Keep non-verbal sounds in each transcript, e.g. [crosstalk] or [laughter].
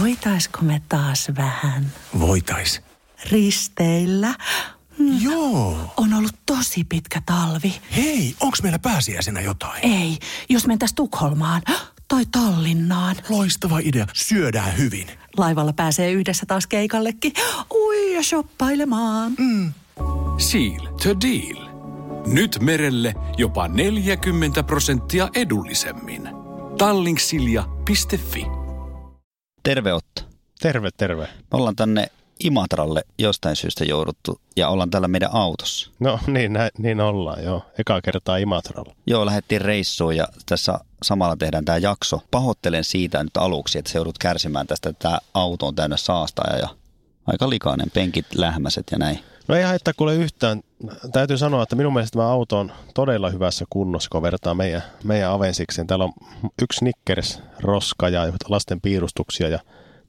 Voitaisko me taas vähän Voitais. risteillä? Joo. On ollut tosi pitkä talvi. Hei, onks meillä pääsiäisenä jotain? Ei, jos mentäis Tukholmaan tai Tallinnaan. Loistava idea. Syödään hyvin. Laivalla pääsee yhdessä taas keikallekin. Ui ja shoppailemaan. Seal to deal. Nyt merelle jopa 40 prosenttia edullisemmin. Tallingsilja.fi Terve Otto. Terve, terve. Me ollaan tänne Imatralle jostain syystä jouduttu ja ollaan täällä meidän autossa. No niin, näin, niin ollaan joo. Eka kertaa Imatralla. Joo, lähdettiin reissuun ja tässä samalla tehdään tämä jakso. Pahoittelen siitä nyt aluksi, että se joudut kärsimään tästä, että tämä auto on täynnä saastaa ja aika likainen, penkit lähmäset ja näin. No ei haittaa kuule yhtään. Täytyy sanoa, että minun mielestä tämä auto on todella hyvässä kunnossa, kun vertaa meidän, meidän Avensikseen. Täällä on yksi Snickers, roska ja lasten piirustuksia ja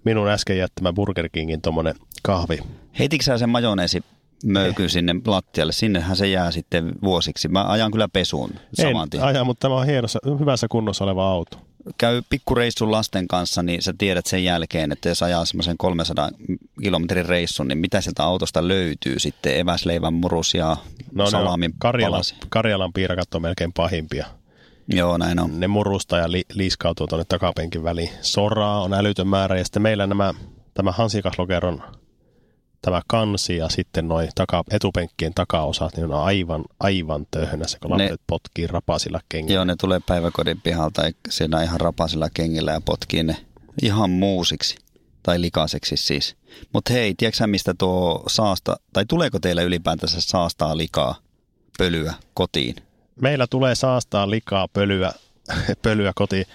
minun äsken jättämä Burger Kingin tuommoinen kahvi. Heititkö sä sen majoneesi möykyn sinne lattialle? Sinnehän se jää sitten vuosiksi. Mä ajan kyllä pesuun saman En tien. aja, mutta tämä on hienossa, hyvässä kunnossa oleva auto. käy pikkureissun lasten kanssa, niin sä tiedät sen jälkeen, että jos ajaa semmoisen 300 kilometrin reissun, niin mitä sieltä autosta löytyy sitten? Eväsleivän murus ja No, salamin Karjalan, palasi. Karjalan piirakat on melkein pahimpia. Joo, näin on. Ne murustaa ja li, liiskautuu tuonne takapenkin väliin. Soraa on älytön määrä ja sitten meillä nämä, tämä hansikaslokeron tämä kansi ja sitten noin taka, etupenkkien takaosat, niin on aivan, aivan töhnässä, kun Ne- lapset potkii rapasilla kengillä. Joo, ne tulee päiväkodin pihalta siinä ihan rapasilla kengillä ja potkii ne ihan muusiksi. Tai likaiseksi siis. Mutta hei, tiedätkö mistä tuo saasta, tai tuleeko teillä ylipäätänsä saastaa likaa, pölyä kotiin? Meillä tulee saastaa likaa pölyä, [laughs] pölyä kotiin.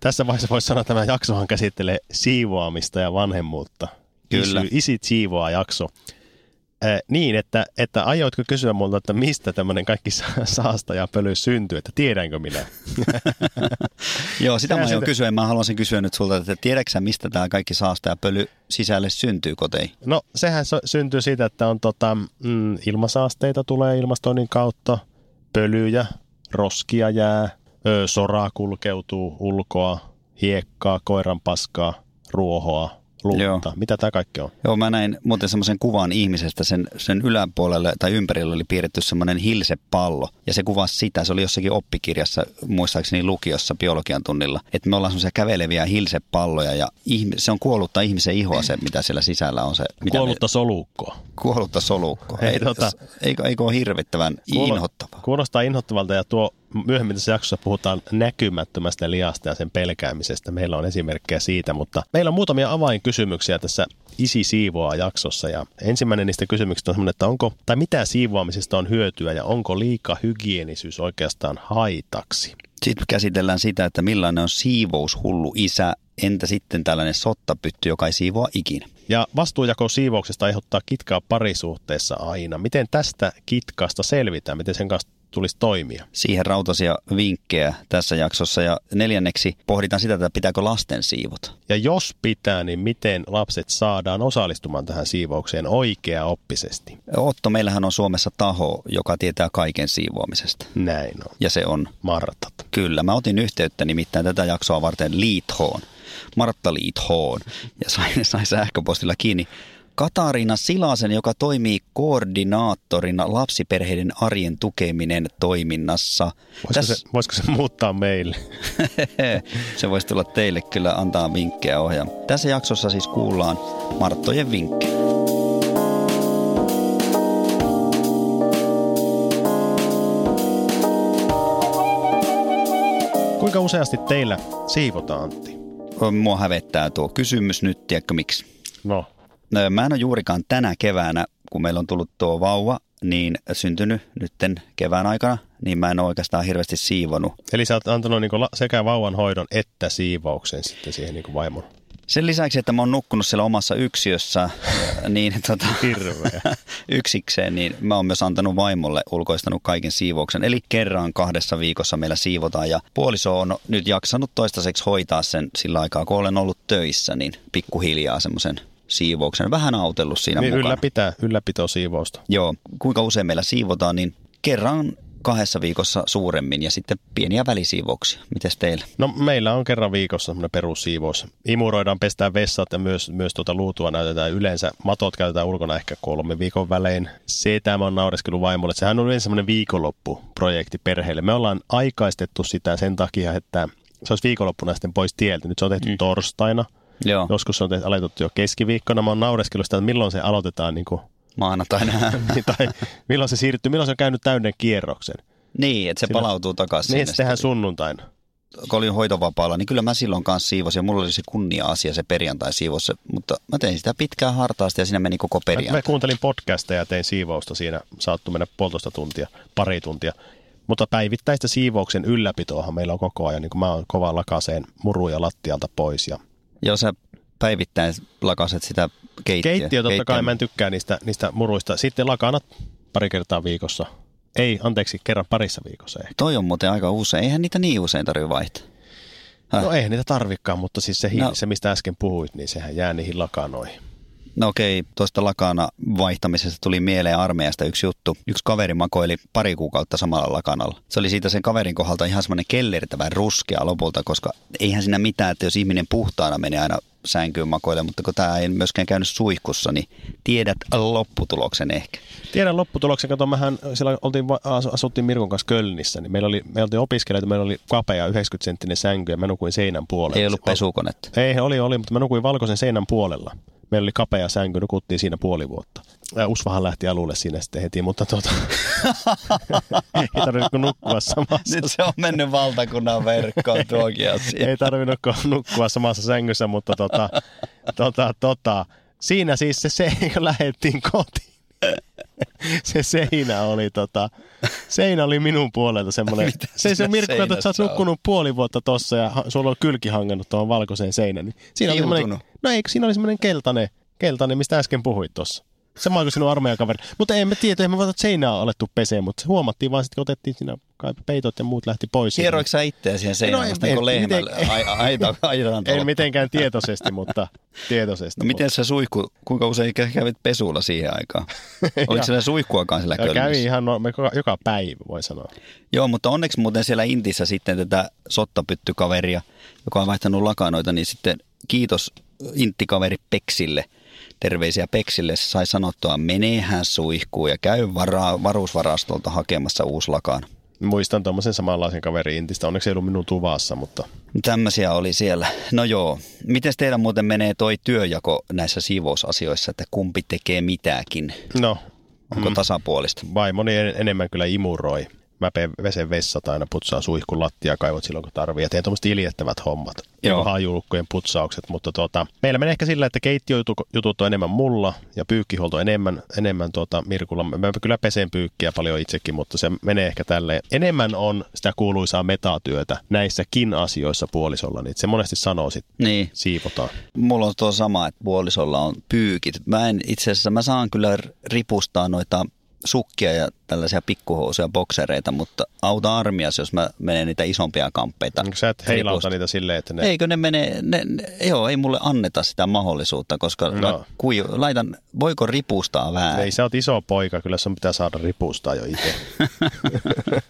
Tässä vaiheessa voisi sanoa, että tämä jaksohan käsittelee siivoamista ja vanhemmuutta. Kyllä. Isy, isit siivoaa jakso. Äh, niin, että, että aioitko kysyä multa, että mistä tämmöinen kaikki sa- saasta ja pöly syntyy, että tiedänkö minä? [laughs] Joo, sitä mä aion kysyä. Mä haluaisin kysyä nyt sulta, että tiedätkö mistä tämä kaikki saasta ja pöly sisälle syntyy koteihin? No sehän so, syntyy siitä, että on tota, mm, ilmasaasteita tulee ilmastoinnin kautta, pölyjä, roskia jää, ö, soraa kulkeutuu ulkoa, hiekkaa, koiranpaskaa, ruohoa, lunta. Joo. Mitä tämä kaikki on? Joo, mä näin muuten semmoisen kuvan ihmisestä, sen, sen yläpuolelle tai ympärillä oli piirretty semmoinen hilsepallo. Ja se kuvasi sitä, se oli jossakin oppikirjassa, muistaakseni lukiossa biologian tunnilla, että me ollaan semmoisia käveleviä hilsepalloja ja ihmi, se on kuollutta ihmisen ihoa se, mitä siellä sisällä on se. Mitä Kuollutta solukkoa. Me, kuollutta solukkoa. Ei, tota- eikö, eikö ole hirvittävän Kuulo- inhottavaa? Kuulostaa inhottavalta ja tuo myöhemmin tässä jaksossa puhutaan näkymättömästä liasta ja sen pelkäämisestä. Meillä on esimerkkejä siitä, mutta meillä on muutamia avainkysymyksiä tässä Isi siivoaa jaksossa ja ensimmäinen niistä kysymyksistä on semmoinen, että onko, tai mitä siivoamisesta on hyötyä ja onko liika hygienisyys oikeastaan haitaksi? Sitten käsitellään sitä, että millainen on siivoushullu isä, entä sitten tällainen sottapytty, joka ei siivoa ikinä. Ja vastuujako siivouksesta aiheuttaa kitkaa parisuhteessa aina. Miten tästä kitkasta selvitään? Miten sen kanssa tulisi toimia? Siihen rautaisia vinkkejä tässä jaksossa. Ja neljänneksi pohditaan sitä, että pitääkö lasten siivota. Ja jos pitää, niin miten lapset saadaan osallistumaan tähän siivoukseen oikea-oppisesti? Otto, meillähän on Suomessa taho, joka tietää kaiken siivoamisesta. Näin on. Ja se on Martat. Kyllä, mä otin yhteyttä nimittäin tätä jaksoa varten Liithoon, Martta Liithoon, ja sain, sain sähköpostilla kiinni Katariina Silasen, joka toimii koordinaattorina lapsiperheiden arjen tukeminen toiminnassa. Voisiko, Täs- se, voisiko se muuttaa meille? [laughs] se voisi tulla teille kyllä antaa vinkkejä ohjaa. Tässä jaksossa siis kuullaan Marttojen vinkkejä. Kuinka useasti teillä siivotaan, Antti? Mua hävettää tuo kysymys nyt, tiedätkö miksi? No, No, Mä en ole juurikaan tänä keväänä, kun meillä on tullut tuo vauva, niin syntynyt nytten kevään aikana, niin mä en ole oikeastaan hirveästi siivonut. eli sä oot antanut la- sekä vauvan hoidon että siivouksen sitten siihen niinku vaimon. Sen lisäksi, että mä oon nukkunut siellä omassa yksiössä, [laughs] niin tota, [laughs] yksikseen, niin mä oon myös antanut vaimolle ulkoistanut kaiken siivouksen. Eli kerran kahdessa viikossa meillä siivotaan ja puoliso on nyt jaksanut toistaiseksi hoitaa sen sillä aikaa, kun olen ollut töissä, niin pikkuhiljaa semmoisen siivouksen. Vähän autellut siinä Niin mukana. ylläpitää, ylläpito siivousta. Joo, kuinka usein meillä siivotaan, niin kerran kahdessa viikossa suuremmin ja sitten pieniä välisiivouksia. Mites teillä? No meillä on kerran viikossa semmoinen perussiivous. Imuroidaan, pestään vessat ja myös, myös tuota luutua näytetään yleensä. Matot käytetään ulkona ehkä kolme viikon välein. Sitä mä oon naureskellut vaimolle. Sehän on yleensä semmoinen viikonloppuprojekti perheelle. Me ollaan aikaistettu sitä sen takia, että se olisi viikonloppuna sitten pois tieltä. Nyt se on tehty mm. torstaina. Joo. Joskus on tehty, aloitettu jo keskiviikkona. Mä oon naureskellut sitä, että milloin se aloitetaan [laughs] niin kuin, Maanantaina. tai milloin se siirtyy, milloin se on käynyt täyden kierroksen. niin, että se Silloin- palautuu takaisin. Niin, sinne se tehdään sunnuntaina. kun olin hoitovapaalla, niin kyllä mä silloin kanssa siivosin ja mulla oli se kunnia-asia se perjantai siivos, mutta mä tein sitä pitkään hartaasti ja siinä meni koko Mä, perjantai. mä kuuntelin podcasteja ja tein siivousta siinä. Saattoi mennä puolitoista tuntia, pari tuntia. Mutta päivittäistä siivouksen ylläpitoahan meillä on koko ajan. Niin kuin mä oon kova lakaseen muruja lattialta pois. Ja Joo, sä päivittäin lakaset sitä keittiöä. keittiö, totta kai keittiön- mä en tykkää niistä, niistä muruista. Sitten lakanat pari kertaa viikossa. Ei, anteeksi, kerran parissa viikossa ehkä. Toi on muuten aika usein. Eihän niitä niin usein tarvitse vaihtaa. Häh? No ei niitä tarvikaan, mutta siis se, hi- No. se mistä äsken puhuit, niin sehän jää niihin lakanoihin. No okei, tuosta lakana vaihtamisesta tuli mieleen armeijasta yksi juttu. Yksi kaveri makoili pari kuukautta samalla lakanalla. Se oli siitä sen kaverin kohdalta ihan semmoinen kellertävä ruskea lopulta, koska eihän siinä mitään, että jos ihminen puhtaana menee aina sänkyyn makoille, mutta kun tämä ei myöskään käynyt suihkussa, niin tiedät lopputuloksen ehkä. Tiedän lopputuloksen, kato, mehän siellä oltiin, asuttiin Mirkon kanssa Kölnissä, niin meillä oli, me oltiin opiskelijoita, meillä oli kapea 90-senttinen sänky ja mä nukuin seinän puolella. Ei ollut pesukonetta. Ei, oli, oli, mutta mä nukuin valkoisen seinän puolella. Meillä oli kapea sänky, nukuttiin siinä puoli vuotta. Ja Usvahan lähti alulle siinä sitten heti, mutta tuota, [laughs] ei tarvinnut nukkua samassa. Nyt se on mennyt valtakunnan verkkoon tuokin asia. Ei tarvinnut nukkua samassa sängyssä, mutta tota, tota, tota, siinä siis se, se [laughs] lähettiin kotiin. [laughs] Se seinä oli, tota, seinä oli minun puolelta semmoinen. Se, se Mirkku, että sä oot nukkunut puoli vuotta tossa ja sulla on kylki hangannut tuohon valkoiseen seinään. Niin siinä oli no eikö siinä oli semmoinen keltainen, keltainen, mistä äsken puhuit tuossa. Sama kuin sinun armeijakaveri. Mutta emme tiedä, emme voita seinää alettu peseen, mutta se huomattiin vaan sitten, kun otettiin siinä kai peitot ja muut lähti pois. Hieroiko sä itseä siihen seinään, No, vasta niin kuin en- lehmällä miten- ai, aita, [laughs] aitaan En mitenkään tietoisesti, mutta [laughs] tietoisesti. No miten se suihku, kuinka usein kä- kävit pesulla siihen aikaan? [laughs] Oliko siellä suihkuakaan siellä Ja kävi ihan no, joka päivä, voi sanoa. Joo, mutta onneksi muuten siellä Intissä sitten tätä sottapyttykaveria, joka on vaihtanut lakanoita, niin sitten kiitos Intti-kaveri Peksille. Terveisiä Peksille. Sai sanottua, menehän suihkuun ja käy vara- varuusvarastolta hakemassa uusi lakana. Muistan tuommoisen samanlaisen kaverin Intistä. Onneksi ei ollut minun tuvassa, mutta Tämmöisiä oli siellä. No joo. Miten teillä muuten menee toi työjako näissä siivousasioissa, että kumpi tekee mitäkin? no, Onko mm. tasapuolista? vaimoni en- enemmän kyllä imuroi. Mä peen vesen vessat aina, putsaan suihkun lattia kaivot silloin kun tarvii. Ja teen tuommoiset iljettävät hommat. Joo. Joo. Hajulukkojen putsaukset, mutta tuota, meillä menee ehkä sillä, että keittiöjutut on enemmän mulla ja pyykkihuolto enemmän, enemmän tuota Mirkulla. Mä kyllä pesen pyykkiä paljon itsekin, mutta se menee ehkä tälleen. Enemmän on sitä kuuluisaa metatyötä näissäkin asioissa puolisolla, niin se monesti sanoo sit Niin. siivotaan. Mulla on tuo sama, että puolisolla on pyykit. Mä en itse asiassa, mä saan kyllä ripustaa noita sukkia ja tällaisia pikkuhousuja, boksereita, mutta auta armias, jos mä menen niitä isompia kamppeita. Sä et heilauta ripusta. niitä silleen, että ne... Eikö ne mene, ne, ne, joo, ei mulle anneta sitä mahdollisuutta, koska No. kui, laitan, voiko ripustaa vähän? Ei, sä oot iso poika, kyllä sun pitää saada ripustaa jo itse. [laughs]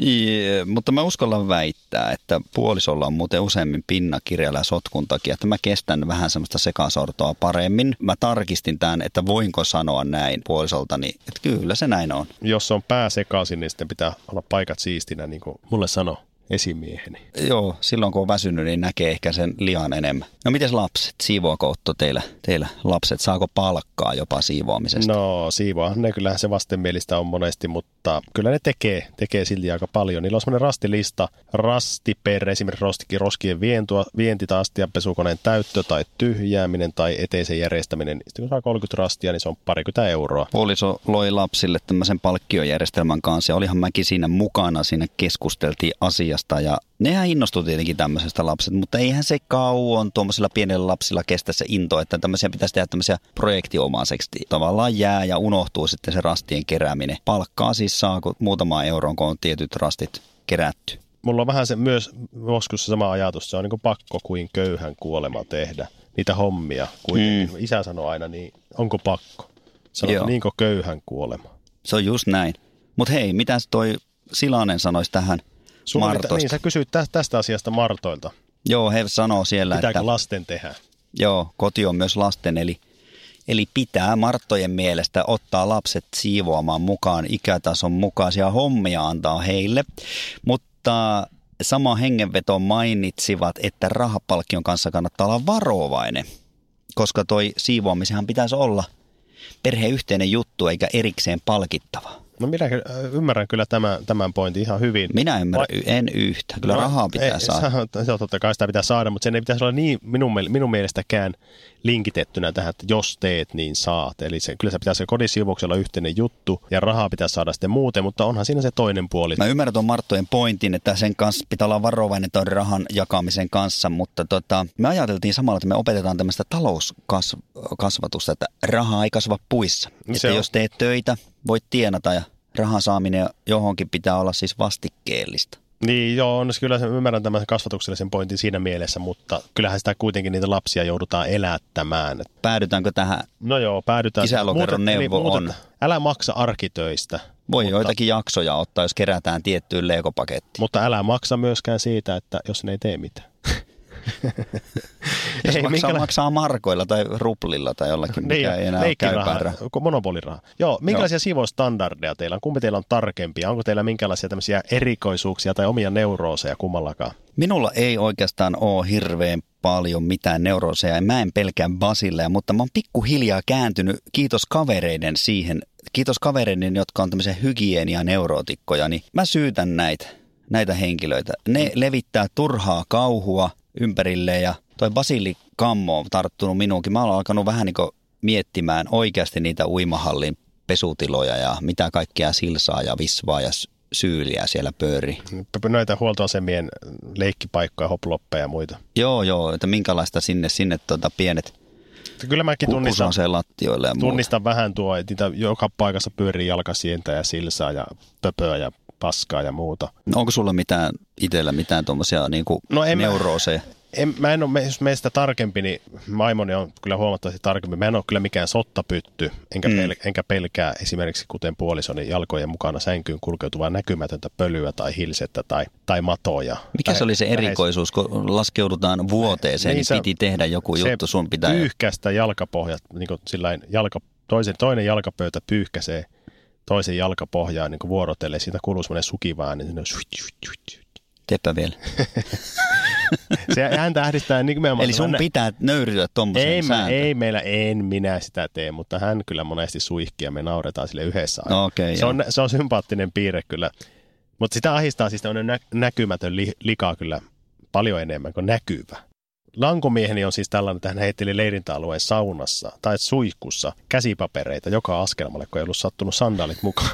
Jee, mutta mä uskallan väittää, että puolisolla on muuten useammin pinnakirjalla ja sotkun takia, että mä kestän vähän semmoista sekasortoa paremmin. Mä tarkistin tämän, että voinko sanoa näin puolisoltani, että kyllä se näin on. Jos on pää sekaisin, niin sitten pitää olla paikat siistinä, niin kuin mulle sanoi esimieheni. Joo, silloin kun on väsynyt, niin näkee ehkä sen lihan enemmän. No miten lapset? Siivoako Otto teillä, teillä lapset? Saako palkkaa jopa siivoamisesta? No siivoahan ne kyllähän se vastenmielistä on monesti, mutta kyllä ne tekee, tekee silti aika paljon. Niillä on semmoinen rastilista, rasti per esimerkiksi rostikin roskien vientua, vienti tai astianpesukoneen täyttö tai tyhjääminen tai eteisen järjestäminen. Sitten kun saa 30 rastia, niin se on parikymmentä euroa. Puoliso loi lapsille tämmöisen palkkiojärjestelmän kanssa ja olihan mäkin siinä mukana, siinä keskusteltiin asiasta ja nehän innostui tietenkin tämmöisestä lapset, mutta eihän se kauan tuommoisilla pienillä lapsilla kestä se into, että tämmöisiä pitäisi tehdä tämmöisiä projektiomaiseksi. Tavallaan jää ja unohtuu sitten se rastien kerääminen. Palkkaa siis saa kun muutama euron, kun on tietyt rastit kerätty. mulla on vähän se myös joskus sama ajatus, se on niin pakko kuin köyhän kuolema tehdä niitä hommia. Kuitenkin. Mm. Isä sanoi aina, niin onko pakko? Sanoo, Joo. niinkö köyhän kuolema? Se on just näin. Mutta hei, mitäs toi Silanen sanoisi tähän Sulla oli tä- Martosta. Niin, sä kysyit tä- tästä asiasta Martoilta. Joo, he sanoo siellä, Pitääkö että lasten tehdä? joo, koti on myös lasten, eli, eli pitää Marttojen mielestä ottaa lapset siivoamaan mukaan ikätason mukaisia hommia antaa heille. Mutta sama hengenveto mainitsivat, että rahapalkkion kanssa kannattaa olla varovainen, koska toi siivoamisenhan pitäisi olla perheen yhteinen juttu eikä erikseen palkittava. No minä ymmärrän kyllä tämän, tämän pointin ihan hyvin. Minä ymmärrän, Vai- en yhtä. Kyllä No, rahaa pitää ei, saada. Se, totta kai sitä pitää saada, mutta sen ei pitäisi olla niin minun, minun mielestäkään linkitettynä tähän, että jos teet, niin saat. Eli se, kyllä se pitäisi se kodisiivouksella yhteinen juttu ja rahaa pitää saada sitten muuten, mutta onhan siinä se toinen puoli. Mä ymmärrän tuon Marttojen pointin, että sen kanssa pitää olla varovainen tuon rahan jakamisen kanssa, mutta tota, me ajateltiin samalla, että me opetetaan tämmöistä talouskasvatusta, että rahaa ei kasva puissa. Se että on- jos teet töitä, voit tienata ja rahan saaminen johonkin pitää olla siis vastikkeellista. Niin joo, on, kyllä se- ymmärrän tämän kasvatuksellisen pointin siinä mielessä, mutta kyllähän sitä kuitenkin niitä lapsia joudutaan elättämään. Päädytäänkö tähän? No joo, päädytään. Isälokeron Muuten- neuvo muuten- on. Älä maksa arkitöistä, Voi Mutta- joitakin jaksoja ottaa, jos kerätään tiettyyn leikopakettiin. mutta älä maksa myöskään siitä, että jos ne ei tee mitään. [laughs] Jos Ei, maksaa, minkäla- maksaa markoilla tai ruplilla tai jollakin, mikä ei enää ole leikkirahaa, käypää rahaa. monopolirahaa. Joo, minkälaisia siivoustandardeja teillä on? Kumpi teillä on tarkempia? Onko teillä minkälaisia tämmöisiä erikoisuuksia tai omia neurooseja kummallakaan? Minulla ei oikeastaan ole hirveän paljon mitään neurooseja ja mä en pelkää basilleja, mutta mä oon pikkuhiljaa kääntynyt, kiitos kavereiden siihen, kiitos kavereiden, jotka on tämmöisiä hygienia-neurootikkoja, niin mä syytän näitä, näitä henkilöitä. Ne levittää turhaa kauhua ympärille ja toi basilikammo on tarttunut minuunkin. Mä oon alkanut vähän niin miettimään oikeasti niitä uimahallin pesutiloja ja mitä kaikkea silsaa ja visvaa ja syyliä siellä pyörii. Noita huoltoasemien leikkipaikkoja, hoploppeja ja muita. Joo, joo, että minkälaista sinne, sinne tuota pienet Kyllä mäkin tunnistan, lattioille ja muuta. tunnistan vähän tuo, että niitä joka paikassa pyörii jalkasientä ja silsaa ja pöpöä ja paskaa ja muuta. Onko sulla mitään itsellä mitään tuommoisia niinku No en mä- neurooseja? En, mä en ole, jos meistä tarkempi, niin maimoni on kyllä huomattavasti tarkempi. Mä en ole kyllä mikään sottapytty, enkä, Mm. pel, enkä pelkää esimerkiksi kuten puolisoni jalkojen mukana sänkyyn kulkeutuvaa näkymätöntä pölyä tai hilsettä tai, tai matoja. Mikä tai, se oli se erikoisuus, kun laskeudutaan vuoteeseen, niin, Niin se- piti tehdä joku se juttu, sun pitää... Pyyhkästä jalkapohjat, niin kuin sillain jalka, toisen, toinen jalkapöytä pyyhkäsee toisen jalkapohjaa niin kuin vuorotellen. Siitä kuuluu semmoinen sukiva ääni. Niin Teppä vielä. [laughs] se häntä ähdistää nimenomaan. Eli sun pitää nöyryä tuommoiseen ei, sääntöön. ei meillä, en minä sitä tee, mutta hän kyllä monesti suihkii ja me nauretaan sille yhdessä. No okei, se, joo. on, se on sympaattinen piirre kyllä. Mutta sitä ahistaa siis tämmöinen nä- näkymätön li- lika kyllä paljon enemmän kuin näkyvä. Lankomieheni on siis tällainen, että hän heitteli leirintäalueen saunassa tai suihkussa käsipapereita joka askelmalle, kun ei ollut sattunut sandaalit mukaan.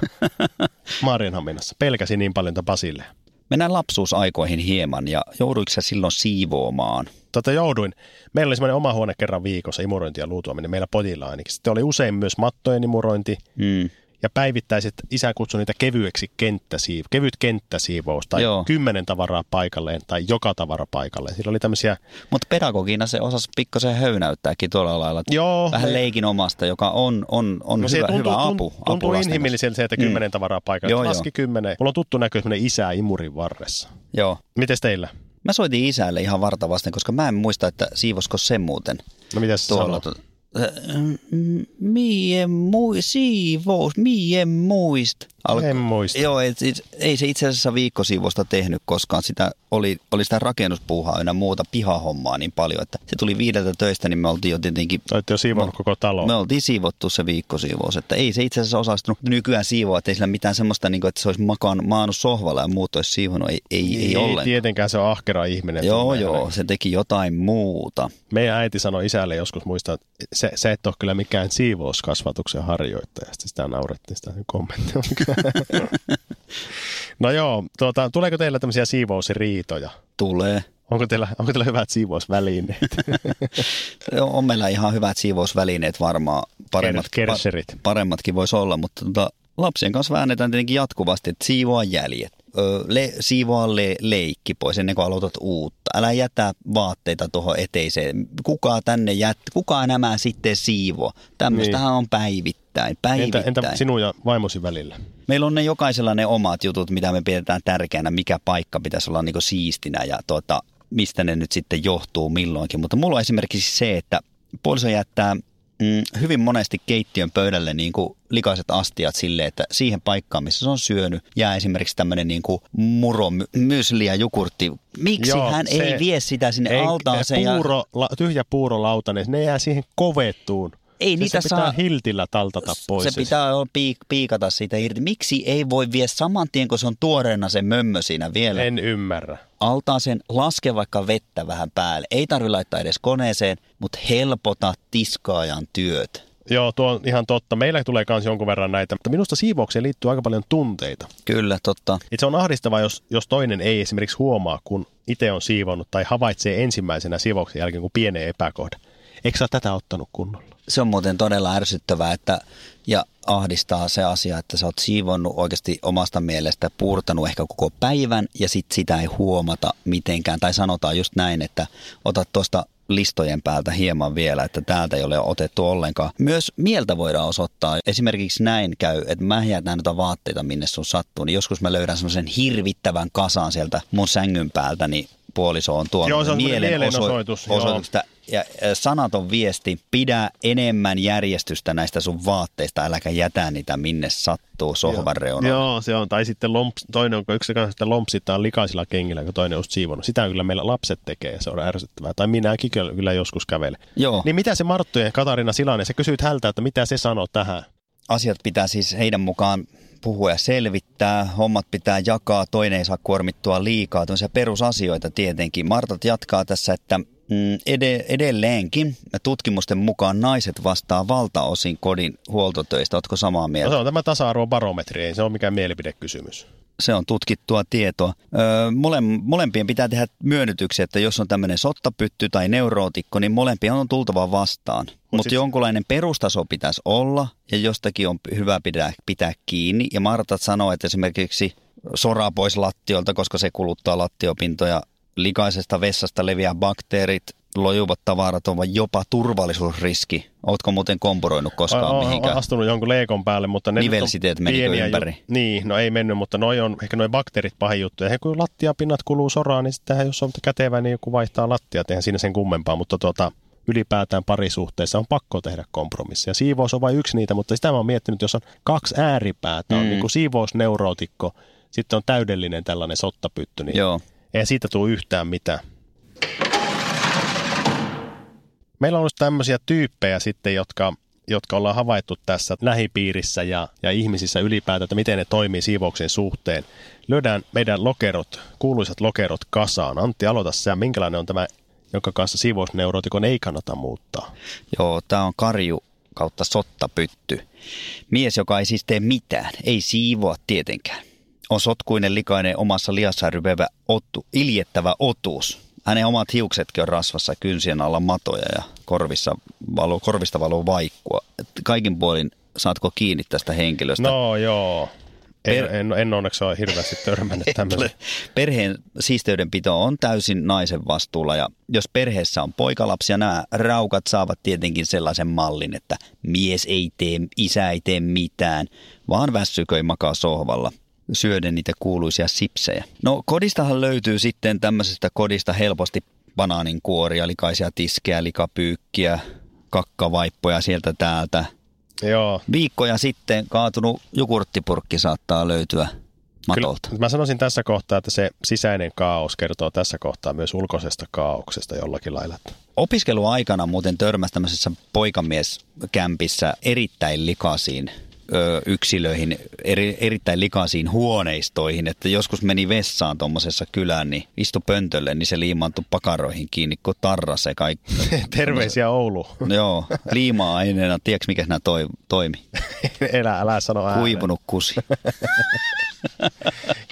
[laughs] Maarianhaminassa. Pelkäsi niin paljon tätä Basille. Mennään lapsuusaikoihin hieman ja jouduiko sä silloin siivoamaan? Tota jouduin. Meillä oli semmoinen oma huone kerran viikossa, imurointi ja luutuaminen meillä pojilla ainakin. Sitten oli usein myös mattojen imurointi Mm. Ja päivittäiset, isä kutsui niitä kevyeksi kenttäsiiv- kevyt kenttäsiivous tai Joo. Kymmenen tavaraa paikalleen tai joka tavara paikalleen. Sillä oli tämmöisiä, Mutta pedagogina se osasi pikkasen höynäyttääkin tuolla lailla. joo, Vähän leikin omasta, joka on, on, on No hyvä, tuntuu, hyvä tuntuu, apu. apu tuntuu lasten inhimilliseltä se, että Mm. kymmenen tavaraa paikalle. Laski kymmenen. Mulla on tuttu näkö semmoinen isä imurin varressa. Joo. Mites teillä? Mä soitin isälle ihan varta vasten, koska mä en muista, että siivosko se muuten No mitä se tuolla. sanoo? Tu- Mm, Mie mui, siivous, mie muist. En muista. Joo, et, et, ei se itse asiassa viikkosiivosta tehnyt koskaan. Sitä oli, oli sitä rakennuspuuhaa ynnä muuta pihahommaa niin paljon, että se tuli viideltä töistä, niin me oltiin jo tietenkin Olette jo siivonnut koko talo. me oltiin siivottu se viikkosiivous, että ei se itse asiassa osastunut nykyään siivoa, että ei sillä mitään semmoista, niin kuin, että se olisi makaan, maannut sohvalla ja muut olisi siivonut, ei, ei, ei, ollenkaan. tietenkään se on ahkera ihminen. Joo, joo, se teki jotain muuta. Meidän äiti sanoi isälle joskus muistaa, että se, se et ole kyllä mikään siivouskasvatuksen harjoittaja. Sitten sitä naurettiin sitä kommenttia. [laughs] no joo, tuota, tuleeko teillä tämmöisiä siivousriitoja? Tulee. Onko teillä, onko teillä hyvät siivousvälineet? [laughs] On meillä ihan hyvät siivousvälineet varmaan. Paremmat, Ker- kerserit. pa- paremmatkin voisi olla, mutta tota, lapsien kanssa väännetään tietenkin jatkuvasti, että siivoa jäljet. Ö, le, siivoa le, leikki pois ennen kuin aloitat uutta. Älä jätä vaatteita tuohon eteiseen. Kuka tänne jät, kuka nämä sitten siivo? Tämmöistähän on päivittäin, Entä, päivittäin. entä sinun ja vaimosi välillä? Meillä on ne jokaisella ne omat jutut, mitä me pidetään tärkeänä, mikä paikka pitäisi olla niin siistinä ja tuota, mistä ne nyt sitten johtuu milloinkin. Mutta mulla on esimerkiksi se, että puoliso jättää mm, hyvin monesti keittiön pöydälle niin kuin likaiset astiat silleen, että siihen paikkaan, missä se on syönyt, jää esimerkiksi tämmöinen niin kuin muro, my- mysli ja jukurtti. Miksi Joo, hän se- ei vie sitä sinne Ei, altaaseen? ja- puuro, la, tyhjä puurolauta, niin ne jää siihen kovettuun. Ei se, niitä se pitää saa- hiltillä taltata pois. Se pitää piik- piikata siitä irti. Miksi ei voi vie saman tien, kun se on tuoreena se mömmö siinä vielä? En ymmärrä. altaaseen, laske vaikka vettä vähän päälle. Ei tarvi laittaa edes koneeseen, mutta helpota tiskaajan työt. Joo, tuo on ihan totta. Meillä tulee myös jonkun verran näitä, mutta minusta siivoukseen liittyy aika paljon tunteita. Kyllä, totta. Se on ahdistavaa, jos, jos toinen ei esimerkiksi huomaa, kun itse on siivonnut tai havaitsee ensimmäisenä siivouksen jälkeen, kun pienen epäkohda. Eikö sä tätä ottanut kunnolla? Se on muuten todella ärsyttävää että, ja ahdistaa se asia, että sä oot siivonnut oikeasti omasta mielestä, puurtanut ehkä koko päivän ja sit sitä ei huomata mitenkään. Tai sanotaan just näin, että otat tuosta listojen päältä hieman vielä, että täältä ei ole otettu ollenkaan. Myös mieltä voidaan osoittaa. Esimerkiksi näin käy, että mä jätän noita vaatteita minne sun sattuu, niin joskus mä löydän semmoisen hirvittävän kasan sieltä mun sängyn päältä, niin puoliso on tuonut Joo, se on mielenosoitus, joo. osoitusta. Ja sanaton viesti, pidä enemmän järjestystä näistä sun vaatteista, äläkä jätä niitä minne sattuu sohvan reunaan. Joo, se on. Tai sitten lomps, toinen on, kun yksi kanssa sitten lompsitaan likaisilla kengillä, kun toinen on just siivonnut. Sitä kyllä meillä lapset tekee ja se on ärsyttävää. Tai minäkin kyllä, kyllä joskus kävelen. Joo. Niin mitä se Marttu ja Katarina Silanen, sä kysyit hältä, että mitä se sanoo tähän? Asiat pitää siis heidän mukaan puhua ja selvittää, hommat pitää jakaa, toinen ei saa kuormittua liikaa, tämmöisiä perusasioita tietenkin. Martat jatkaa tässä, että edelleenkin tutkimusten mukaan naiset vastaa valtaosin kodin huoltotöistä. Oletko samaa No, mieltä? se on tämä tasa-arvobarometri, ei se ole mikään mielipidekysymys. se on tutkittua tietoa. Öö, mole, molempien pitää tehdä myönnytyksiä, että jos on tämmöinen sottapytty tai neurootikko, niin molempien on tultava vastaan. Mutta sit- jonkunlainen perustaso pitäisi olla ja jostakin on hyvä pitää, pitää kiinni. Ja Martat sanoo, että esimerkiksi soraa pois lattiolta, koska se kuluttaa lattiopintoja. Likaisesta vessasta leviää bakteerit, lojuvat tavarat ovat jopa turvallisuusriski. Ootko muuten kompuroinut koskaan Olen mihinkään? astunut jonkun leekon päälle, mutta ne on Nivelsiteet menikö pieniä ympäri? Ju- niin, no ei mennyt, mutta noi on ehkä noi bakteerit pahin juttu. Ja kun lattiapinnat kuluu soraan, niin sittenhän jos on kätevä, niin joku vaihtaa lattiat, eihän siinä sen kummempaa, mutta tuota, ylipäätään parisuhteessa on pakko tehdä kompromisseja. Siivous on vain yksi niitä, mutta sitä mä oon miettinyt, jos on kaksi ääripäätä, on Mm. niin kuin siivousneurootikko, sitten on täydellinen tällainen sottapytty, niin Joo. Ei siitä tule yhtään mitään. Meillä on ollut tämmöisiä tyyppejä sitten, jotka, jotka ollaan havaittu tässä lähipiirissä ja, ja ihmisissä ylipäätään, että miten ne toimii siivouksen suhteen. Löydään meidän lokerot, kuuluisat lokerot kasaan. Antti, aloita sä, minkälainen on tämä, jonka kanssa siivousneurootikon ei kannata muuttaa? Joo, tämä on karju kautta sottapytty. Mies, joka ei siis tee mitään, ei siivoa tietenkään. On sotkuinen, likainen, omassa liassaan rypevä, otu, iljettävä otus. Hänen omat hiuksetkin on rasvassa, kynsien alla matoja ja korvissa valuu, korvista valuu vaikkua. Kaikin puolin saatko kiinni tästä henkilöstä? No joo, en, Per- en, en onneksi ole hirveästi törmännyt [laughs] tämmöisen. Perheen siisteydenpito on täysin naisen vastuulla ja jos perheessä on poikalapsia, nämä raukat saavat tietenkin sellaisen mallin, että mies ei tee, isä ei tee mitään, vaan väsyköi makaa sohvalla syöden niitä kuuluisia sipsejä. No kodistahan löytyy sitten tämmöisestä kodista helposti banaaninkuoria, likaisia tiskejä, likapyykkiä, kakkavaippoja sieltä täältä. joo, Viikkoja sitten kaatunut jogurttipurkki saattaa löytyä matolta. Kyllä, mä sanoisin tässä kohtaa, että se sisäinen kaos kertoo tässä kohtaa myös ulkoisesta kaauksesta jollakin lailla. Opiskeluaikana muuten törmäsi tämmöisessä poikamieskämpissä erittäin likaisiin ö, yksilöihin, eri, erittäin likaisiin huoneistoihin, että joskus meni vessaan tuommoisessa kylään, niin istu pöntölle, niin se liimaantui pakaroihin kiinni, kun tarra se kaikki. [laughs] Terveisiä Oulu. [laughs] Joo, liima-aineena, tiedätkö mikä nämä toi, toimi? [laughs] Elä, älä sano ääneen. Kuivunut kusi.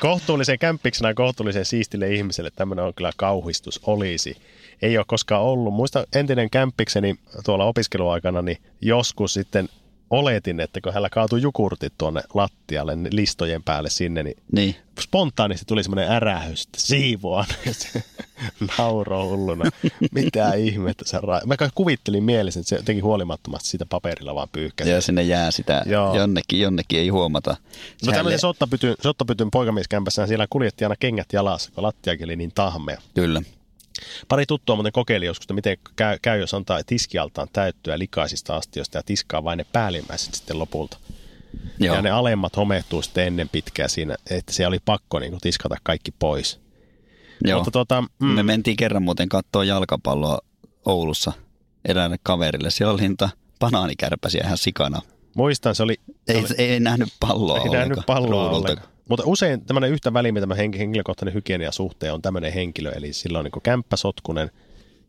Kohtuullisen kämppiksenä ja kohtuullisen siistille ihmiselle tämmöinen on kyllä kauhistus olisi. Ei ole koskaan ollut. Muista entinen kämppikseni tuolla opiskeluaikana, niin joskus sitten oletin, että kun hänellä kaatui jukurtit tuonne lattialle listojen päälle sinne, niin Niin. spontaanisti tuli semmoinen ärähys, että siivoan. [laughs] Nauroi hulluna. Mitä ihmettä se ra- Mä kuvittelin mielessä, että se jotenkin huolimattomasti sitä paperilla vaan pyyhkäsi. Ja sinne jää sitä Joo. jonnekin, jonnekin ei huomata. No Sehän tämmöisen sottapytyn, sottapytyn poikamieskämpässä siellä kuljetti aina kengät jalassa, kun lattiakin oli niin tahmea. Kyllä. Pari tuttua muuten kokeili joskus, että miten käy, käy jos antaa tiskialtaan täyttyä likaisista astioista ja tiskaa vain ne päällimmäiset sitten lopulta. Joo. Ja ne alemmat homehtuu sitten ennen pitkää siinä, että se oli pakko niin kuin, tiskata kaikki pois. Joo. Mutta tota, Mm. Me mentiin kerran muuten katsoa jalkapalloa Oulussa eräälle kaverille. Siellä oli niitä banaanikärpäsiä ihan sikana. muistan, se oli, se Ei, oli ei nähnyt palloa ei nähnyt palloa ruudulta. Mutta usein tämmöinen yhtä väliin, henk- henkilökohtainen hygienia suhteen on tämmöinen henkilö, eli sillä on niin kämppäsotkunen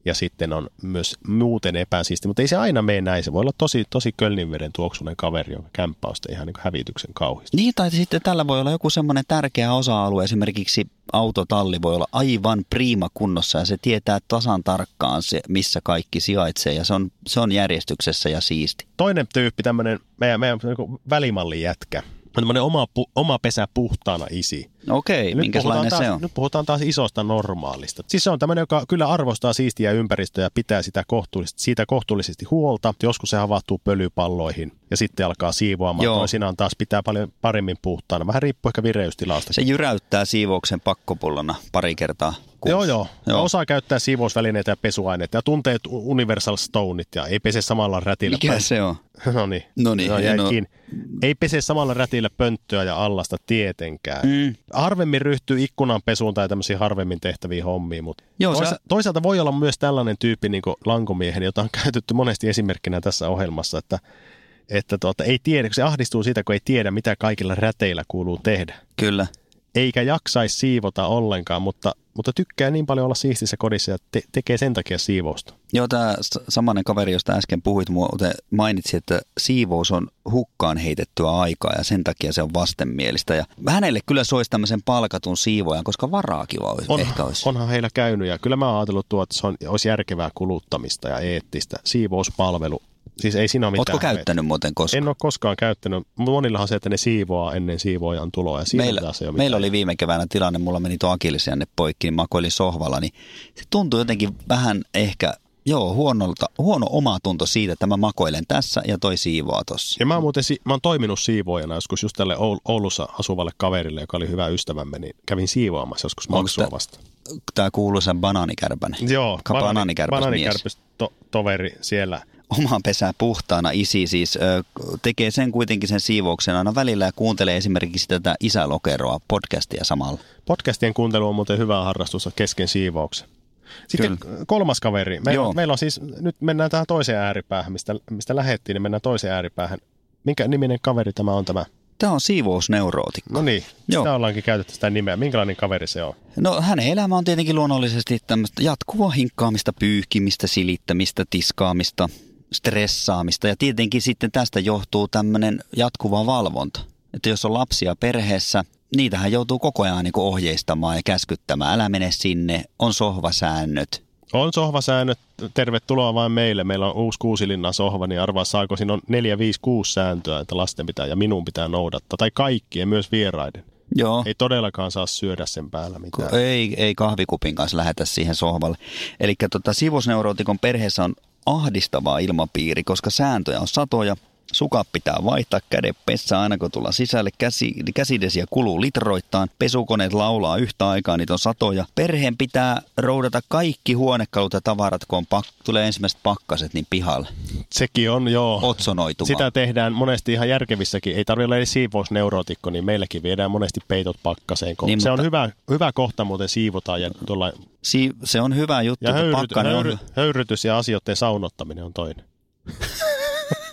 ja sitten on myös muuten epäsiisti, mutta ei se aina mene näin. Se voi olla tosi, tosi kölninveden tuoksunen kaveri, jonka kämppä on ihan niin hävityksen kauhista. Niin, tai sitten tällä voi olla joku semmoinen tärkeä osa-alue, esimerkiksi autotalli voi olla aivan priima kunnossa ja se tietää tasan tarkkaan se, missä kaikki sijaitsee ja se on, se on järjestyksessä ja siisti. Toinen tyyppi, tämmöinen meidän, meidän niin välimallin jätkä, on tämmöinen oma, oma pesä puhtaana isi. Okei, Nyt minkälainen puhutaan se taas, on? Nyt puhutaan taas isosta normaalista. Siis se on tämmöinen, joka kyllä arvostaa siistiä ympäristöä ja pitää sitä kohtuullisesti, siitä kohtuullisesti huolta. Joskus se havahtuu pölypalloihin ja sitten alkaa siivoamaan. Joo. Toisinaan taas pitää paljon paremmin puhtaana. Vähän riippuu ehkä vireystilasta. Se jyräyttää siivouksen pakkopullona pari kertaa kuussa. Joo, joo. Joo. Osaa käyttää siivousvälineitä ja pesuaineita ja tuntee Universal Stoneit ja ei pese samalla rätillä. Mikä se on? [laughs] No niin. No, jäi no. kiinni. Ei pese samalla rätillä pönttöä ja allasta tietenkään. Mm. Harvemmin ryhtyy ikkunanpesuun tai tämmöisiin harvemmin tehtäviin hommiin, mutta Joo, toisa- sä- toisaalta voi olla myös tällainen tyyppi niin kuin lankomiehen, jota on [laughs] käytetty monesti esimerkkinä tässä ohjelmassa, että, että tuota, ei tiedä, kun se ahdistuu siitä, kun ei tiedä, mitä kaikilla räteillä kuuluu tehdä. Kyllä. Eikä jaksaisi siivota ollenkaan, mutta, mutta tykkää niin paljon olla siistissä kodissa ja te- tekee sen takia siivousta. Joo, tämä samainen kaveri, josta äsken puhuit, muuten mainitsi, että siivous on hukkaan heitettyä aikaa ja sen takia se on vastenmielistä. Ja hänelle kyllä soisi tämmöisen palkatun siivojan, koska varaakin olisi, On, ehkä olisi. onhan heillä käynyt ja kyllä mä oon ajatellut tuo, että se on, olisi järkevää kuluttamista ja eettistä. Siivouspalvelu. Siis ei siinä ole mitään. Oletko käyttänyt muuten koskaan? En ole koskaan käyttänyt. Monillahan se, että ne siivoaa ennen siivoojan tuloa ja meillä, taas ei ole meillä mitään. oli viime keväänä tilanne, mulla meni tuo akillisjänne poikki, niin makoilin sohvalla, niin se tuntui jotenkin vähän ehkä, joo, huonolta, huono omatunto siitä, että mä makoilen tässä ja toi siivoaa tossa. Ja mä oon muuten mä oon toiminut siivoojana joskus just tälle Oul- Oulussa asuvalle kaverille, joka oli hyvä ystävämme, niin kävin siivoamassa joskus Onko maksua tää- vastaan. Tämä kuuluisa banaanikärpänen. Joo, Ka- banaanikärpäs banaanikärpäs to- toveri siellä. Oma pesä puhtaana isi siis ö, tekee sen kuitenkin sen siivouksen aina välillä ja kuuntelee esimerkiksi tätä Isälokeroa podcastia samalla. Podcastien kuuntelu on muuten hyvä harrastus kesken siivouksen. Sitten Kyllä. kolmas kaveri. Me, Joo. meillä on siis, nyt mennään tähän toiseen ääripäähän, mistä, mistä lähettiin, niin mennään toiseen ääripäähän. Minkä niminen kaveri tämä on tämä? Tämä on siivousneurootikko. No niin, Joo. sitä ollaankin käytetty sitä nimeä. Minkälainen kaveri se on? No hänen elämä on tietenkin luonnollisesti tämmöistä jatkuvaa hinkkaamista, pyyhkimistä, silittämistä, tiskaamista, stressaamista ja tietenkin sitten tästä johtuu tämmöinen jatkuva valvonta. Että jos on lapsia perheessä, niitähän joutuu koko ajan niin ohjeistamaan ja käskyttämään. Älä mene sinne, on sohvasäännöt. On sohvasäännöt, tervetuloa vain meille. Meillä on uusi kuusilinnan sohva, niin arvaa saako siinä on 4, 5, 6 sääntöä, että lasten pitää ja minun pitää noudattaa. Tai kaikkien, myös vieraiden. Joo. Ei todellakaan saa syödä sen päällä mitään. Ei, ei kahvikupin kanssa lähetä siihen sohvalle. Eli tota, siivosneurootikon perheessä on ahdistava ilmapiiri, koska sääntöjä on satoja. Sukat pitää vaihtaa kädepessä aina kun tullaan sisälle. Käsi, käsidesiä kuluu litroittain. Pesukoneet laulaa yhtä aikaa, niitä on satoja. Perheen pitää roudata kaikki huonekalut ja tavarat, kun on pak- tulee ensimmäiset pakkaset, niin pihalle. Sekin on, joo. Otsonoitumaan. Sitä tehdään monesti ihan järkevissäkin. Ei tarvitse olla edes siivousneurootikko, niin meilläkin viedään monesti peitot pakkaseen. Niin, se mutta- on hyvä, hyvä kohta muuten siivotaan ja, tuolla, Si- se on hyvä juttu, ja höyryt, pakkanen on... höyry, höyrytys ja asioiden saunottaminen on toinen. [laughs]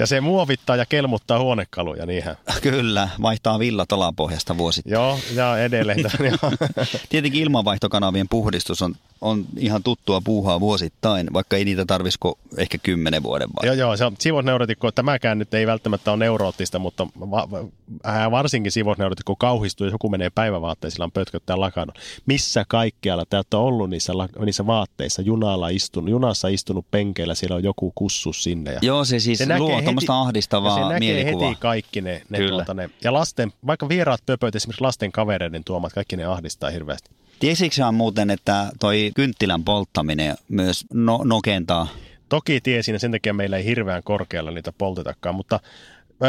ja se muovittaa ja kelmuttaa huonekaluja, niinhän. Kyllä, vaihtaa villat alapohjasta vuosittain. Joo, ja edelleen. [laughs] Tietenkin ilmanvaihtokanavien puhdistus on, on ihan tuttua puuhaa vuosittain, vaikka ei niitä tarvisiko ehkä kymmenen vuoden vai. joo, joo, se on siivosneurotikko, että tämäkään nyt ei välttämättä ole neuroottista, mutta va, va, varsinkin siivosneurotikko kauhistuu, jos joku menee päivävaatteisilla pötköttää lakannut. Missä kaikkialla te olette ollut niissä, niissä vaatteissa, junalla istunut, junassa istunut penkeillä, siellä on joku kussu sinne. Ja Joo, se siis se luo tuommoista ahdistavaa ja se näkee mielikuvaa. heti kaikki ne, ne, Kyllä. tuota, ne, ja lasten, vaikka vieraat pöpöt, esimerkiksi lasten kavereiden tuomat, kaikki ne ahdistaa hirveästi. Tiesitkö muuten, että toi kynttilän polttaminen myös no, nokentaa? Toki tiesin, ja sen takia meillä ei hirveän korkealla niitä poltetakaan, mutta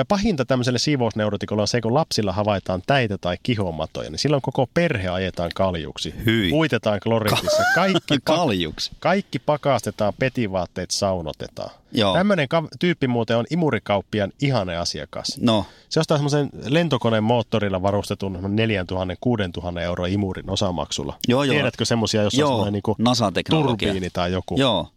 pahinta tämmöiselle siivousneurotikolle on se, kun lapsilla havaitaan täitä tai kihomatoja, niin silloin koko perhe ajetaan kaljuksi. Hyi. Uitetaan kloritissa. Kaikki, [laughs] Kaljuksi. kaikki pakastetaan, petivaatteet saunotetaan. Joo. Tämmöinen ka- tyyppi muuten on imurikauppian ihane asiakas. No, Se ostaa semmoisen lentokoneen moottorilla varustetun 4000 6000 euroa imurin osamaksulla. Joo, joo. Tiedätkö semmoisia, jossa on joo, semmoinen niinku turbiini tai joku? Joo,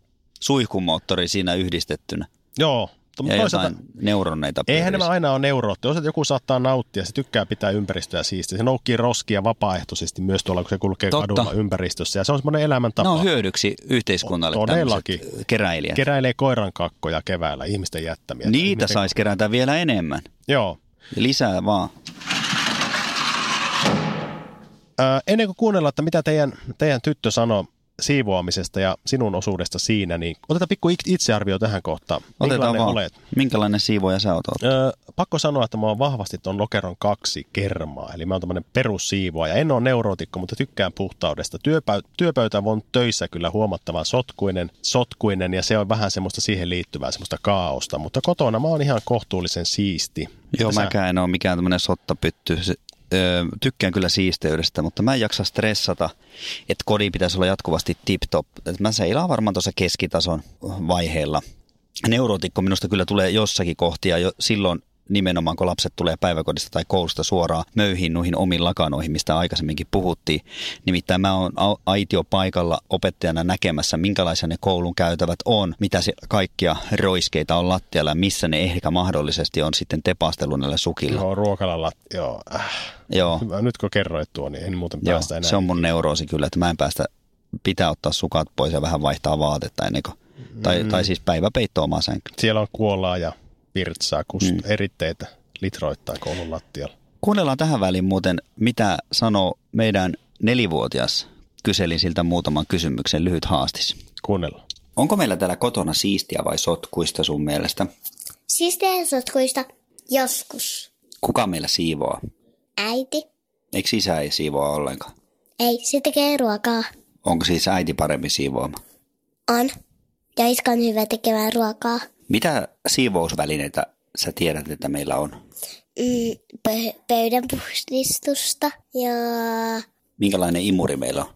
suihkumoottori siinä yhdistettynä. Joo. Mutta Ja toisaalta, neuroneita eihän nämä aina ole neurootti. Osa joku saattaa nauttia, se tykkää pitää ympäristöä siistiä. Se noukkii roskia vapaaehtoisesti myös tuolla, kun se kulkee Totta. kadulla ympäristössä. Ja se on semmoinen elämäntapa. Ne on hyödyksi yhteiskunnalle Todellakin. tämmöiset keräilijät. Keräilee koiran kakkoja keväällä, ihmisten jättämiä. Niitä Ihmisten- saisi kerätä vielä enemmän. Joo. Lisää vaan. Ää, ennen kuin kuunnellaan, että mitä teidän, teidän tyttö sanoo siivoamisesta ja sinun osuudesta siinä, niin otetaan pikku it- itsearvio tähän kohtaan. Otetaan Minkälainen vaan. olet? Minkälainen siivoja sä oot? Öö, pakko sanoa, että mä oon vahvasti tuon Lokeron kaksi kermaa, eli mä oon tämmöinen perussiivoa ja en ole neurootikko, mutta tykkään puhtaudesta. Työpä- työpöytä on töissä kyllä huomattavan sotkuinen, sotkuinen ja se on vähän semmoista siihen liittyvää semmoista kaaosta, mutta kotona mä oon ihan kohtuullisen siisti. Joo, sä- mäkään en ole mikään tämmöinen sottapytty. Se, ö, tykkään kyllä siisteydestä, mutta mä en jaksa stressata, että kodin pitäisi olla jatkuvasti tip-top. Et mä seilaan varmaan tuossa keskitason vaiheella. Neurotikko minusta kyllä tulee jossakin kohtia jo silloin nimenomaan, kun lapset tulee päiväkodista tai koulusta suoraan möyhiin noihin omiin lakanoihin, mistä aikaisemminkin puhuttiin. Nimittäin mä oon aitio paikalla opettajana näkemässä, minkälaisia ne koulun käytävät on, mitä se kaikkia roiskeita on lattialla ja missä ne ehkä mahdollisesti on sitten tepastellut näillä sukilla. Joo, ruokalalla, joo. Äh. Joo, nyt kun kerroit tuo, niin en muuten joo päästä enää. se on mun neuroosi kyllä, että mä en päästä, pitää ottaa sukat pois ja vähän vaihtaa vaatetta ennen kuin, tai, Mm. tai siis päiväpeitto omaa. Siellä on kuolaa ja virtsaa, kust, Mm. eritteitä litroittain koulun lattialla. Kuunnellaan tähän väliin muuten, mitä sanoo meidän nelivuotias. Kyselin siltä muutaman kysymyksen lyhyt haastis. Kuunnellaan. Onko meillä täällä kotona siistiä vai sotkuista sun mielestä? Siis sotkuista joskus. Kuka meillä siivoaa? Äiti. Eikö isä ei siivoa ollenkaan? Ei, se tekee ruokaa. Onko siis äiti paremmin siivoama? On. Ja iska on hyvä tekemään ruokaa. Mitä siivousvälineitä sä tiedät, että meillä on? Mm, pö- pöydän puhdistusta ja Minkälainen imuri meillä on?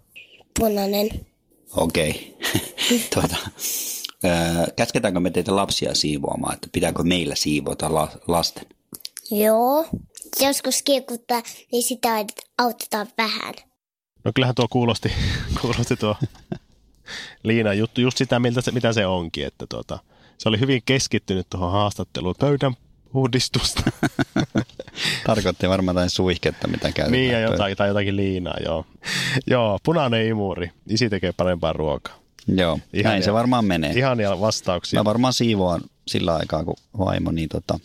punainen. Okei. [laughs] tuota, öö, käsketäänkö me teitä lapsia siivoamaan, että pitääkö meillä siivota la- lasten? Joo. Joskus kiekuttaa, niin sitä autetaan vähän. No kyllähän tuo kuulosti, [laughs] kuulosti tuo Liina juttu just sitä, miltä se, mitä se onkin. Että tuota, se oli hyvin keskittynyt tuohon haastatteluun. Pöydän puhdistusta. [laughs] Tarkoitti varmaan jotain suihketta, mitä käytetään. niin ja jotain, tai jotakin liinaa, joo. [laughs] joo, punainen imuri. Isi tekee parempaa ruokaa. Joo, Ihania- näin se varmaan menee. Ihania vastauksia. Mä varmaan siivoan sillä aikaa, kun vaimo, niin tota,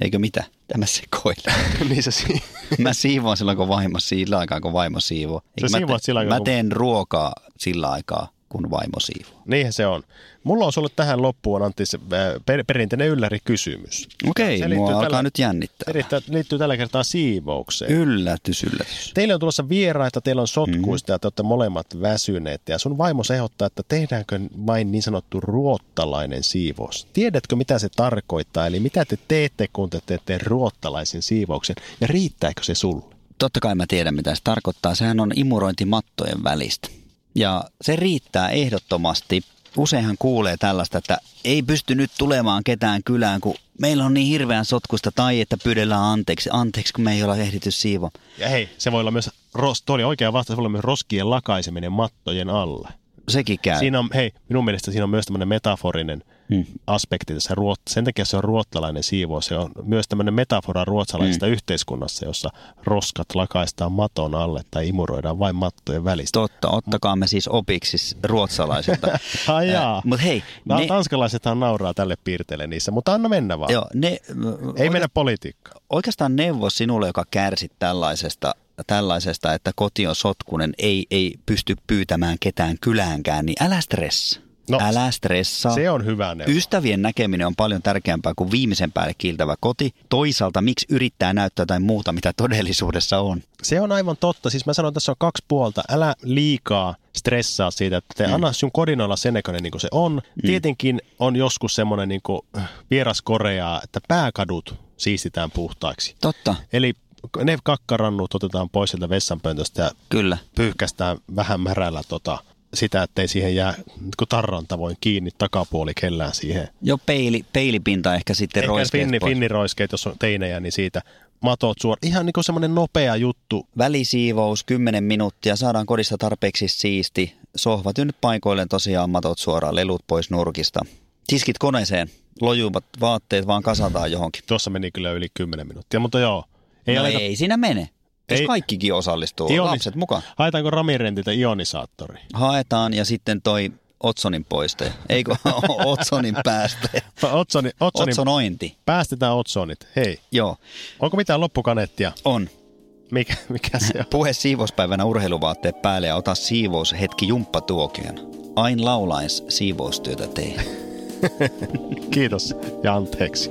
eikö mitä? Tämä sekoilee. [laughs] niin se si- Mä siivoan silloin, kun vaimo sillä aikaa, kun vaimo siivoo. Mä, aikaa, mä kun- teen ruokaa sillä aikaa, kun vaimo siivoo. Niinhän se on. Mulla on sulle tähän loppuun Antti se, per, perinteinen ylläri kysymys. Okei, Se mua alkaa tällä- nyt jännittää. Erittäin, liittyy tällä kertaa siivoukseen. Yllätys, yllätys. Teille on tulossa vieraita, teillä on sotkuista mm. ja te olette molemmat väsyneet. Ja sun vaimo ehdottaa, että tehdäänkö vain niin sanottu ruottalainen siivous. Tiedätkö, mitä se tarkoittaa? Eli mitä te teette, kun te teette ruottalaisen siivouksen? Ja riittääkö se sulle? Totta kai mä tiedän, mitä se tarkoittaa. Sehän on imurointi mattojen välistä. Ja se riittää ehdottomasti. Useinhan kuulee tällaista, että ei pysty nyt tulemaan ketään kylään, kun meillä on niin hirveän sotkusta tai että pyydellään anteeksi. Anteeksi, kun me ei olla ehditty siivoa. Ja hei, se voi olla myös, ros, tuo oli oikea vastaus, se voi olla myös roskien lakaiseminen mattojen alle. Sekin käy. Siinä on, hei, minun mielestä siinä on myös tämmöinen metaforinen Hmm. aspekti tässä. Sen takia se on ruottalainen siivous. Se on myös tämmöinen metafora ruotsalaisesta Hmm. yhteiskunnassa, jossa roskat lakaistaan maton alle tai imuroidaan vain mattojen välistä. Totta, ottakaa me siis opiksi ruotsalaiselta. [laughs] Ai jaa. Mutta hei, Ne... ne, Tanskalaisethan nauraa tälle piirteelle niissä, mutta anna mennä vaan. joo, ne, Ei mennä politiikkaan. oikeastaan neuvo sinulle, joka kärsit tällaisesta, tällaisesta, että koti on sotkunen, ei, ei pysty pyytämään ketään kyläänkään, niin älä stressa. No, Älä stressaa. Se on hyvä neuvo. Ystävien näkeminen on paljon tärkeämpää kuin viimeisen päälle kiiltävä koti. Toisaalta miksi yrittää näyttää jotain muuta, mitä todellisuudessa on? Se on aivan totta. Siis mä sanon, että tässä on kaksi puolta. Älä liikaa stressaa siitä, että te mm. anna sun kodin olla sen näköinen niin kuin se on. Mm. Tietenkin on joskus semmoinen niin kuin vieras Koreaa, että pääkadut siistitään puhtaiksi. Totta. Eli ne kakkarannut otetaan pois sieltä vessanpöntöstä ja Kyllä. pyyhkästään vähän märällä tota, sitä, ettei siihen jää kun tarran tavoin kiinni takapuoli kellään siihen. Jo peili, peilipinta ehkä sitten Ehkä roiskeet finni, pois. finniroiskeet, jos on teinejä, niin siitä matot suor. Ihan niin kuin semmoinen nopea juttu. Välisiivous 10 minuuttia, saadaan kodista tarpeeksi siisti. Sohvat nyt paikoilleen tosiaan matot suoraan, lelut pois nurkista. Tiskit koneeseen, lojuvat vaatteet vaan kasataan johonkin. Tuossa meni kyllä yli 10 minuuttia, mutta joo. Ei Ei, no aleta, ei siinä mene. Jos Ei. kaikkikin osallistuu, Ionis- lapset mukaan. Haetaanko Ramirentiltä ionisaattori? Haetaan ja sitten toi Otsonin poiste. Eikö [laughs] Otsonin pääste? Otsoni, Otsonin, Otsonointi. päästetään Otsonit. Hei, Joo, onko mitään loppukanettia? on. Mikä, mikä se on? Puhe siivouspäivänä urheiluvaatteet päälle ja ota siivous hetki jumppatuokion. Ain laulais siivoustyötä tee. [laughs] Kiitos ja anteeksi.